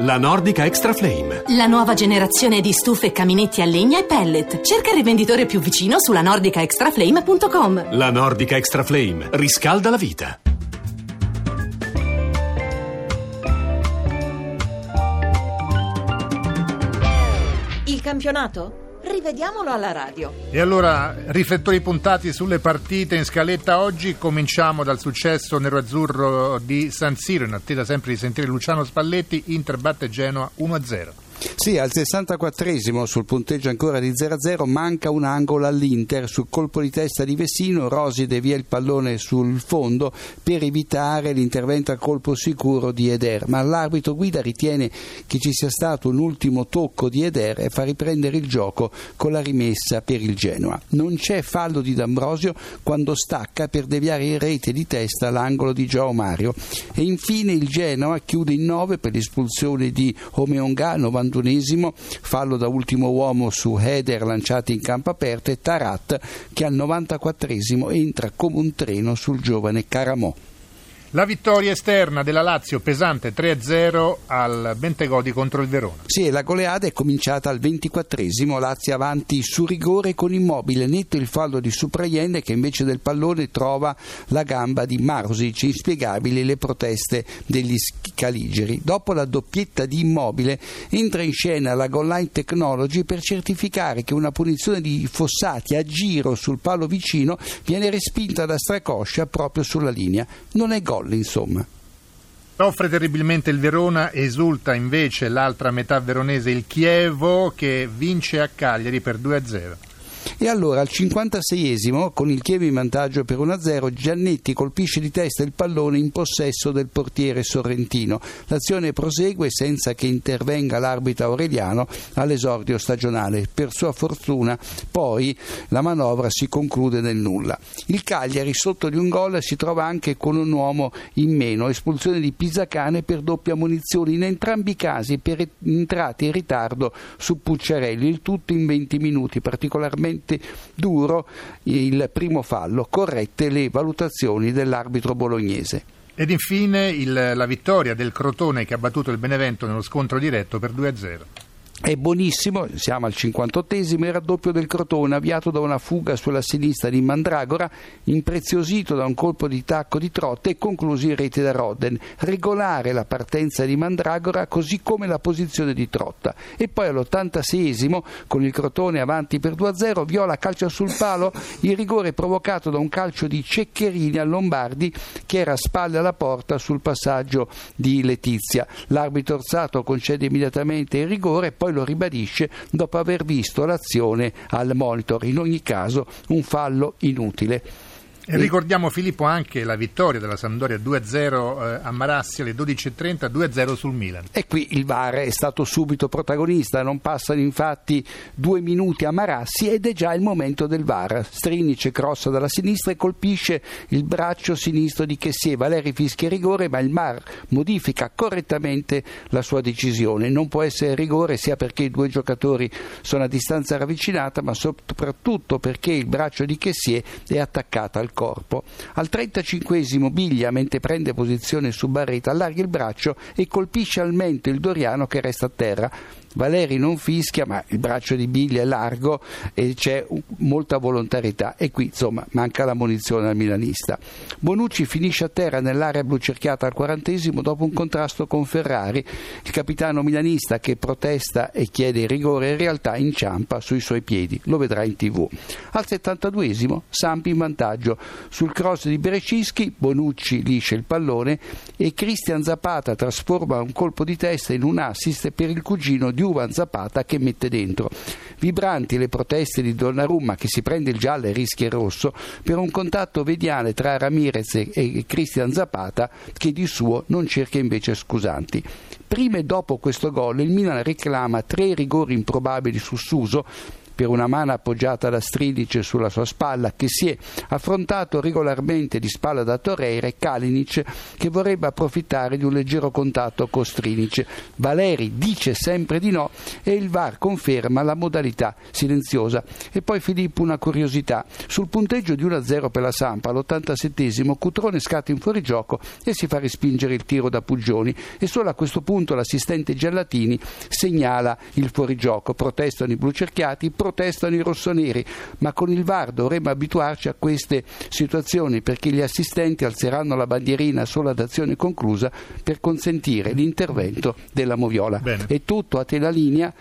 La Nordica Extra Flame. La nuova generazione di stufe, caminetti a legna e pellet. Cerca il rivenditore più vicino sulla nordicaextraflame.com. La Nordica Extra Flame riscalda la vita. Il campionato? Rivediamolo alla radio. E allora, riflettori puntati sulle partite in scaletta oggi, cominciamo dal successo nero-azzurro di San Siro, in attesa sempre di sentire Luciano Spalletti, Inter batte Genoa 1-0. Sì, al 64esimo sul punteggio ancora di 0-0 manca un angolo all'Inter. Sul colpo di testa di Vessino, Rosi devia il pallone sul fondo per evitare l'intervento a colpo sicuro di Eder, ma l'arbitro guida ritiene che ci sia stato un ultimo tocco di Eder e fa riprendere il gioco con la rimessa per il Genoa. Non c'è fallo di D'Ambrosio quando stacca per deviare in rete di testa l'angolo di Gio Mario e infine il Genoa chiude in 9 per l'espulsione di Omeonga 90 91 fallo da ultimo uomo su Heder lanciati in campo aperto e Tarat che al 94 entra come un treno sul giovane Caramò. La vittoria esterna della Lazio pesante 3-0 al Bentegodi contro il Verona. Sì, la goleada è cominciata al 24esimo, Lazio avanti su rigore con immobile, netto il fallo di Supraiende che invece del pallone trova la gamba di Marusic, inspiegabili le proteste degli scaligeri. Dopo la doppietta di immobile entra in scena la Goal Line Technology per certificare che una punizione di Fossati a giro sul palo vicino viene respinta da Stracoscia proprio sulla linea. Non è gol gol, insomma. Soffre terribilmente il Verona, esulta invece l'altra metà veronese, il Chievo, che vince a Cagliari per 2-0. E allora al 56esimo, con il Chievo in vantaggio per 1-0, Giannetti colpisce di testa il pallone in possesso del portiere sorrentino. L'azione prosegue senza che intervenga l'arbitro Aureliano all'esordio stagionale. Per sua fortuna poi la manovra si conclude nel nulla. Il Cagliari sotto di un gol si trova anche con un uomo in meno, espulsione di Pizzacane per doppia munizione, in entrambi i casi per entrate in ritardo su Pucciarelli, il tutto in 20 minuti, particolarmente veramente duro il primo fallo, corrette le valutazioni dell'arbitro bolognese. Ed infine il, la vittoria del Crotone che ha battuto il Benevento nello scontro diretto per 2-0. È buonissimo, siamo al 58esimo, il raddoppio del Crotone, avviato da una fuga sulla sinistra di Mandragora, impreziosito da un colpo di tacco di Trotte e concluso in rete da Rodden. Regolare la partenza di Mandragora così come la posizione di Trotta. E poi all'86esimo, con il Crotone avanti per 2-0, Viola calcia sul palo il rigore provocato da un calcio di Ceccherini al Lombardi che era a spalle alla porta sul passaggio di Letizia. L'arbitro Orsato concede immediatamente il rigore poi poi lo ribadisce dopo aver visto l'azione al monitor. In ogni caso un fallo inutile. E ricordiamo Filippo anche la vittoria della Sampdoria 2-0 eh, a Marassi alle 12.30, 2-0 sul Milan. E qui il VAR è stato subito protagonista, non passano infatti due minuti a Marassi ed è già il momento del VAR. Strinic crossa dalla sinistra e colpisce il braccio sinistro di Chessie. Valeri fischia rigore ma il VAR modifica correttamente la sua decisione. Non può essere rigore sia perché i due giocatori sono a distanza ravvicinata ma soprattutto perché il braccio di Chessie è attaccato al corpo. Al 35 Biglia, mentre prende posizione su Barreta, allarga il braccio e colpisce al mento il Doriano che resta a terra. Valeri non fischia, ma il braccio di Biglia è largo e c'è molta volontarietà e qui insomma manca la munizione al milanista. Bonucci finisce a terra nell'area blu cerchiata al quarantesimo dopo un contrasto con Ferrari. Il capitano milanista che protesta e chiede il rigore in realtà inciampa sui suoi piedi, lo vedrà in tv. Al 72esimo Sampi in vantaggio sul cross di Berecischi, Bonucci liscia il pallone e Cristian Zapata trasforma un colpo di testa in un assist per il cugino di Uvan Zapata che mette dentro. Vibranti le proteste di Donnarumma che si prende il giallo e rischia il rosso per un contatto vediale tra Ramirez e Cristian Zapata che di suo non cerca invece scusanti. Prima e dopo questo gol il Milan reclama tre rigori improbabili su Suso per una mano appoggiata da Strinic sulla sua spalla che si è affrontato regolarmente di spalla da Torreira e Kalinic che vorrebbe approfittare di un leggero contatto con Strinic. Valeri dice sempre di no e il VAR conferma la modalità silenziosa. E poi Filippo una curiosità. Sul punteggio di 1-0 per la Sampa all'87 Cutrone scatta in fuorigioco e si fa respingere il tiro da Puggioni e solo a questo punto l'assistente Giallatini segnala il fuorigioco. Protestano i blucerchiati, protestano i rossoneri, ma con il VAR dovremmo abituarci a queste situazioni perché gli assistenti alzeranno la bandierina solo ad azione conclusa per consentire l'intervento della Moviola. Bene. È tutto a te la linea.